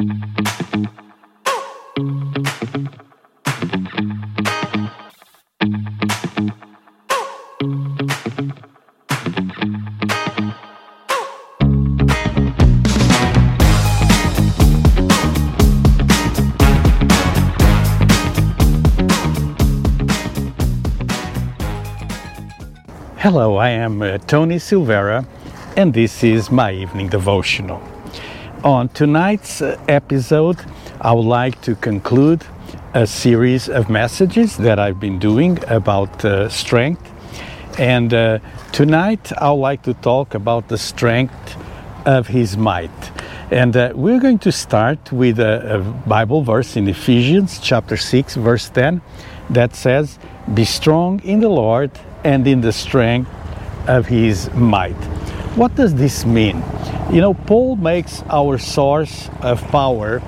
Hello, I am uh, Tony Silvera, and this is my evening devotional. On tonight's uh, episode, I would like to conclude a series of messages that I've been doing about uh, strength. And uh, tonight, I would like to talk about the strength of His might. And uh, we're going to start with a, a Bible verse in Ephesians chapter 6, verse 10, that says, Be strong in the Lord and in the strength of his might. What does this mean? You know, Paul makes our source of power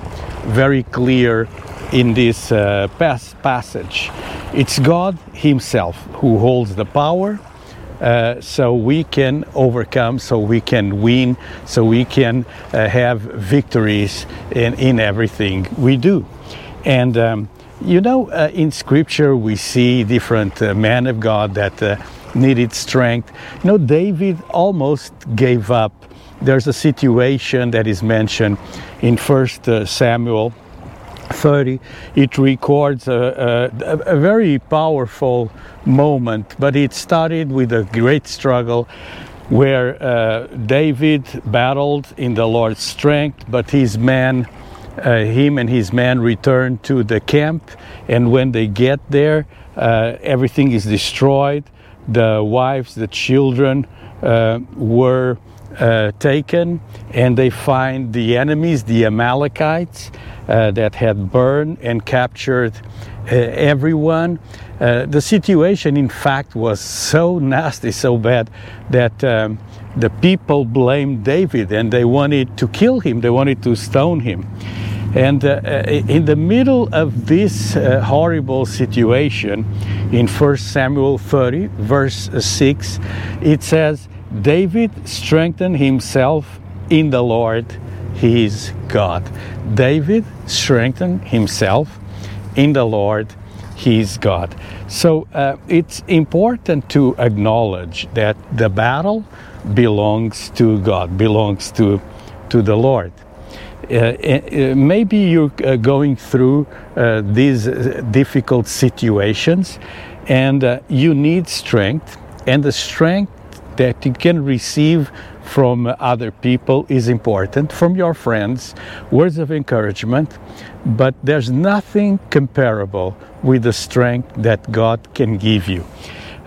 very clear in this uh, pas- passage. It's God Himself who holds the power. Uh, so we can overcome, so we can win, so we can uh, have victories in, in everything we do. And um, you know, uh, in Scripture, we see different uh, men of God that uh, needed strength. You know, David almost gave up. There's a situation that is mentioned in First uh, Samuel 30. It records a, a, a very powerful moment, but it started with a great struggle where uh, David battled in the Lord's strength, but his men uh, him and his men return to the camp, and when they get there, uh, everything is destroyed. The wives, the children uh, were uh, taken, and they find the enemies, the Amalekites, uh, that had burned and captured uh, everyone. the situation, in fact, was so nasty, so bad that. Um, the people blamed David and they wanted to kill him, they wanted to stone him. And uh, uh in the middle of this uh, horrible situation, in 1 Samuel 30, verse 6, it says, David strengthened himself in the Lord his God. David strengthened himself in the Lord his God. So uh, it's important to acknowledge that the battle belongs to God, belongs to, to the Lord. Uh, uh, maybe you're uh, going through uh, these difficult situations and you need strength, and the strength that you can receive from other people is important, from your friends, words of encouragement, but there's nothing comparable with the strength that God can give you.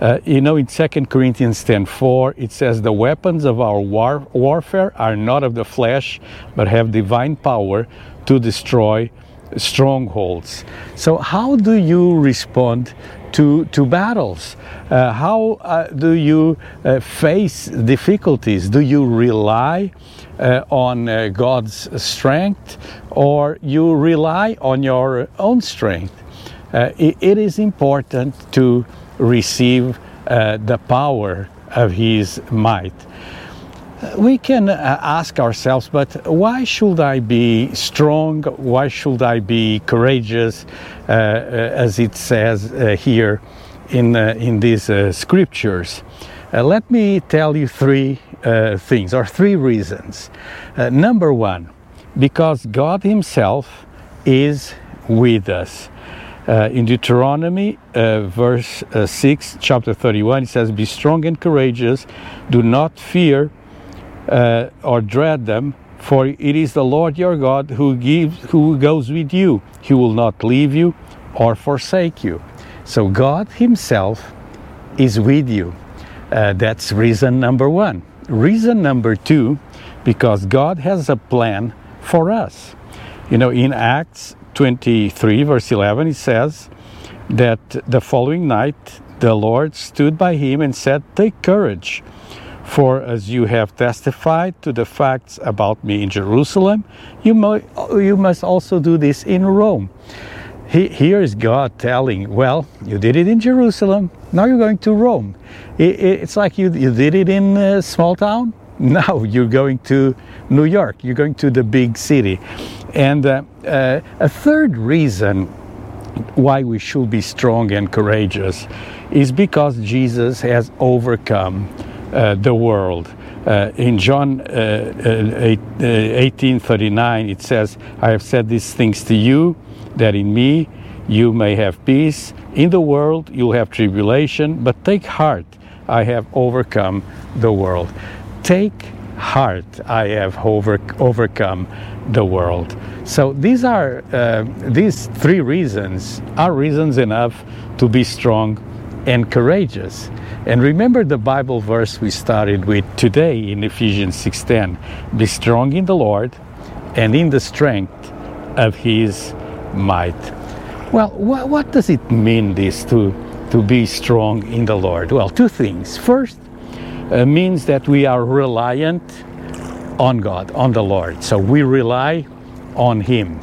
Uh, you know, in 2 Corinthians 10:4, it says, The weapons of our war- warfare are not of the flesh, but have divine power to destroy strongholds. So, how do you respond to, to battles? Uh, how uh, do you uh, face difficulties? Do you rely uh, on uh, God's strength or you rely on your own strength? It, it is important to receive uh, the power of His might. We can uh, ask ourselves, but why should I be strong? Why should I be courageous, uh, uh as it says uh, here in, uh, in these scriptures? let me tell you three things, or three reasons. number one, because God Himself is with us. Uh, in Deuteronomy, uh, verse uh, 6, chapter 31, it says, Be strong and courageous, do not fear uh, or dread them, for it is the Lord your God who gives, who goes with you. He will not leave you or forsake you. So God Himself is with you. Uh, that's reason number one. Reason number two, because God has a plan for us. You know, in Acts 23, verse 11, it says that the following night the Lord stood by him and said, Take courage, for as you have testified to the facts about me in Jerusalem, you, mo- you must also do this in Rome. He, here is God telling, Well, you did it in Jerusalem, now you're going to Rome. It, it, it's like you, you did it in a small town, now you're going to New York, you're going to the big city. And uh, uh, a third reason why we should be strong and courageous is because Jesus has overcome the world. Uh, in John uh, 18:39, it says, "I have said these things to you, that in me you may have peace. In the world you'll have tribulation, but take heart, I have overcome the world." Take heart, I have over, overcome the world. So these are uh, these three reasons are reasons enough to be strong and courageous. And remember the Bible verse we started with today in Ephesians 6:10. Be strong in the Lord and in the strength of his might. Well, wh- what does it mean this to to be strong in the Lord? Well, two things. First, uh, means that we are reliant on God, on the Lord. So we rely on Him.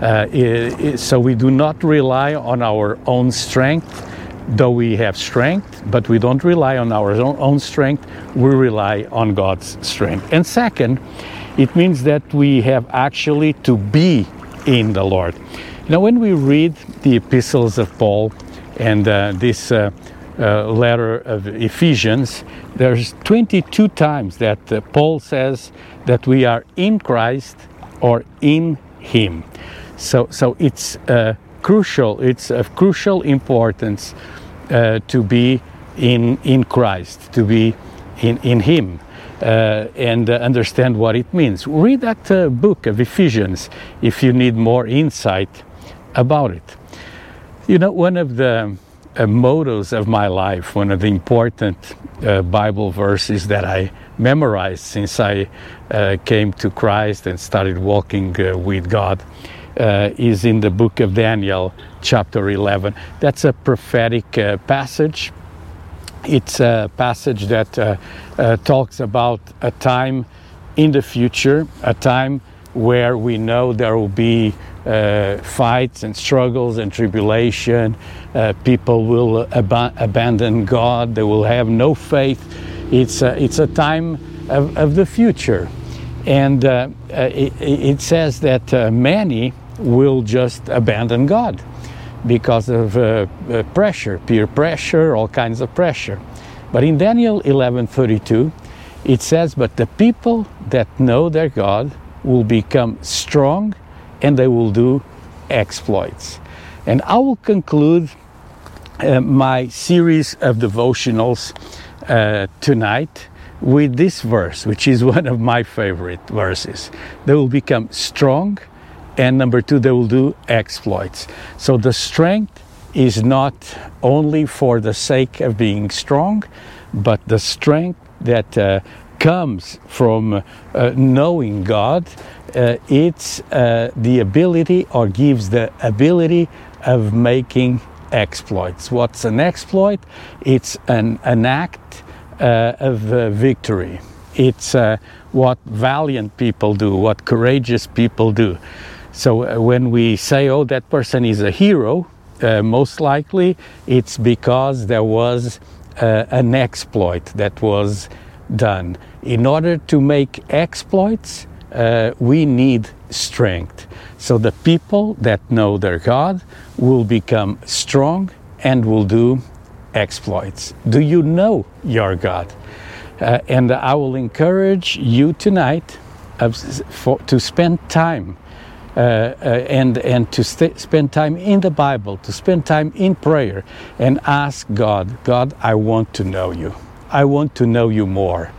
Uh, so we do not rely on our own strength, though we have strength, but we don't rely on our own, strength, we rely on God's strength. And second, it means that we have actually to be in the Lord. Now, when we read the epistles of Paul and uh, this uh, uh, letter of Ephesians, there's 22 times that uh, Paul says that we are in Christ or in Him. So, so it's uh, crucial, it's of crucial importance uh, to be in, in Christ, to be in, in Him. Uh, and uh, understand what it means. Read that uh, book of Ephesians if you need more insight about it. You know, one of the uh, mottos of my life, one of the important uh, Bible verses that I memorized since I uh, came to Christ and started walking with God, uh, is in the book of Daniel, chapter 11. That's a prophetic uh, passage. It's a passage that talks about a time in the future, a time where we know there will be uh, fights and struggles and tribulation. Uh, people will ab- abandon God. They will have no faith. It's a, it's a time of, of the future. And uh, uh it, it, says that uh, many will just abandon God because of uh, pressure, peer pressure, all kinds of pressure. But in Daniel 11:32, it says, "But the people that know their God will become strong and they will do exploits. And I will conclude uh, my series of devotionals uh, tonight with this verse, which is one of my favorite verses. They will become strong, and number two, they will do exploits. So the strength is not only for the sake of being strong, but the strength that uh, comes from uh, knowing God uh, it's uh, the ability or gives the ability of making exploits. What's an exploit? It's an, an act uh, of uh, victory. It's what valiant people do, what courageous people do. So uh, when we say, oh, that person is a hero, most likely it's because there was an exploit that was done. In order to make exploits, uh, we need strength. So the people that know their God will become strong and will do exploits. Do you know your God? Uh, and I will encourage you tonight for, to spend time uh, uh, and and to spend time in the Bible, to spend time in prayer, and ask God, God, I want to know you. I want to know you more.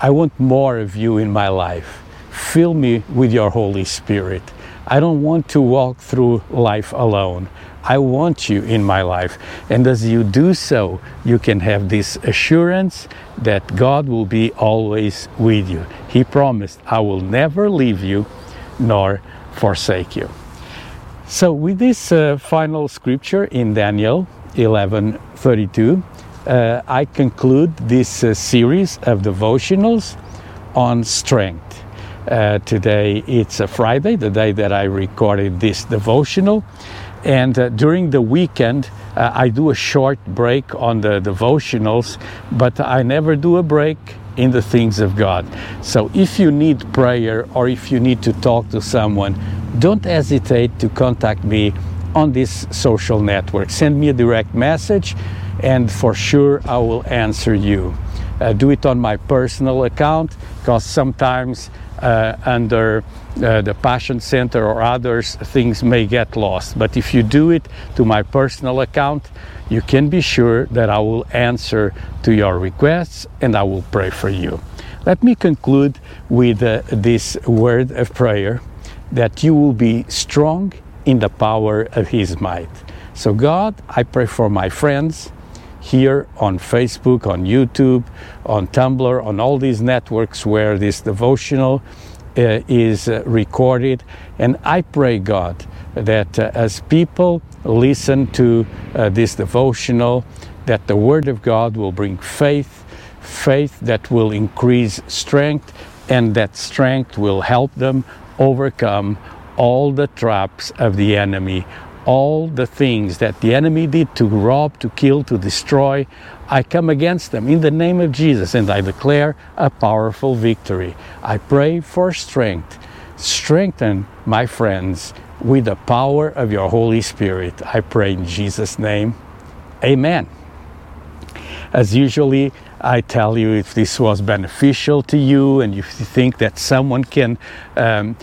I want more of you in my life. Fill me with your Holy Spirit. I don't want to walk through life alone. I want you in my life. And as you do so, you can have this assurance that God will be always with you. He promised, I will never leave you nor forsake you. So, with this uh, final scripture in Daniel 11 32, uh, I conclude this uh, series of devotionals on strength. Uh, today it's a Friday, the day that I recorded this devotional. And uh, during the weekend, uh, I do a short break on the devotionals, but I never do a break in the things of God. So if you need prayer or if you need to talk to someone, don't hesitate to contact me on this social network. Send me a direct message, and for sure I will answer you. Uh, do it on my personal account because sometimes uh, under uh, the Passion Center or others, things may get lost. But if you do it to my personal account, you can be sure that I will answer to your requests and I will pray for you. Let me conclude with uh, this word of prayer that you will be strong in the power of His might. So, God, I pray for my friends here on Facebook, on YouTube, on Tumblr, on all these networks where this devotional uh, is uh, recorded. And I pray, God, that uh, as people listen to uh, this devotional, that the Word of God will bring faith, faith that will increase strength, and that strength will help them overcome all the traps of the enemy, all the things that the enemy did to rob, to kill, to destroy. I come against them in the name of Jesus and I declare a powerful victory. I pray for strength. Strengthen my friends with the power of your Holy Spirit. I pray in Jesus' name. Amen. As usually, I tell you if this was beneficial to you and if you think that someone can um,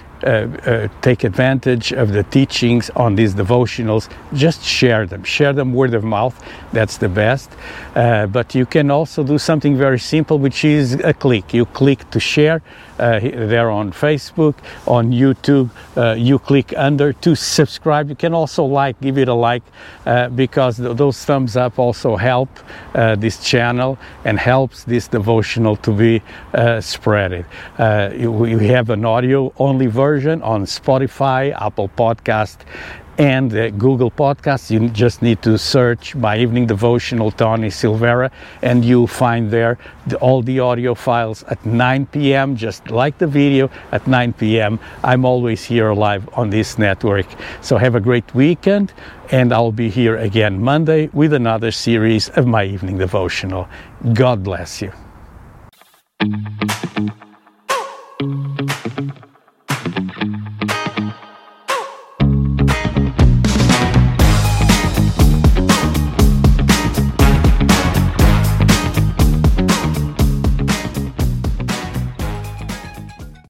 take advantage of the teachings on these devotionals, just share them. Share them word of mouth. That's the best. Uh, but you can also do something very simple, which is a click. You click to share. Uh, they're on Facebook, on YouTube. Uh, you click under to subscribe. You can also like, give it a like, uh, because th- those thumbs up also help this channel and helps this devotional to be spread. we have an audio only version version on Spotify, Apple Podcast, and uh, Google Podcasts. You just need to search My Evening Devotional Tony Silvera, and you'll find there the, all the audio files at 9 p.m., just like the video at 9 p.m. I'm always here live on this network. So have a great weekend, and I'll be here again Monday with another series of My Evening Devotional. God bless you.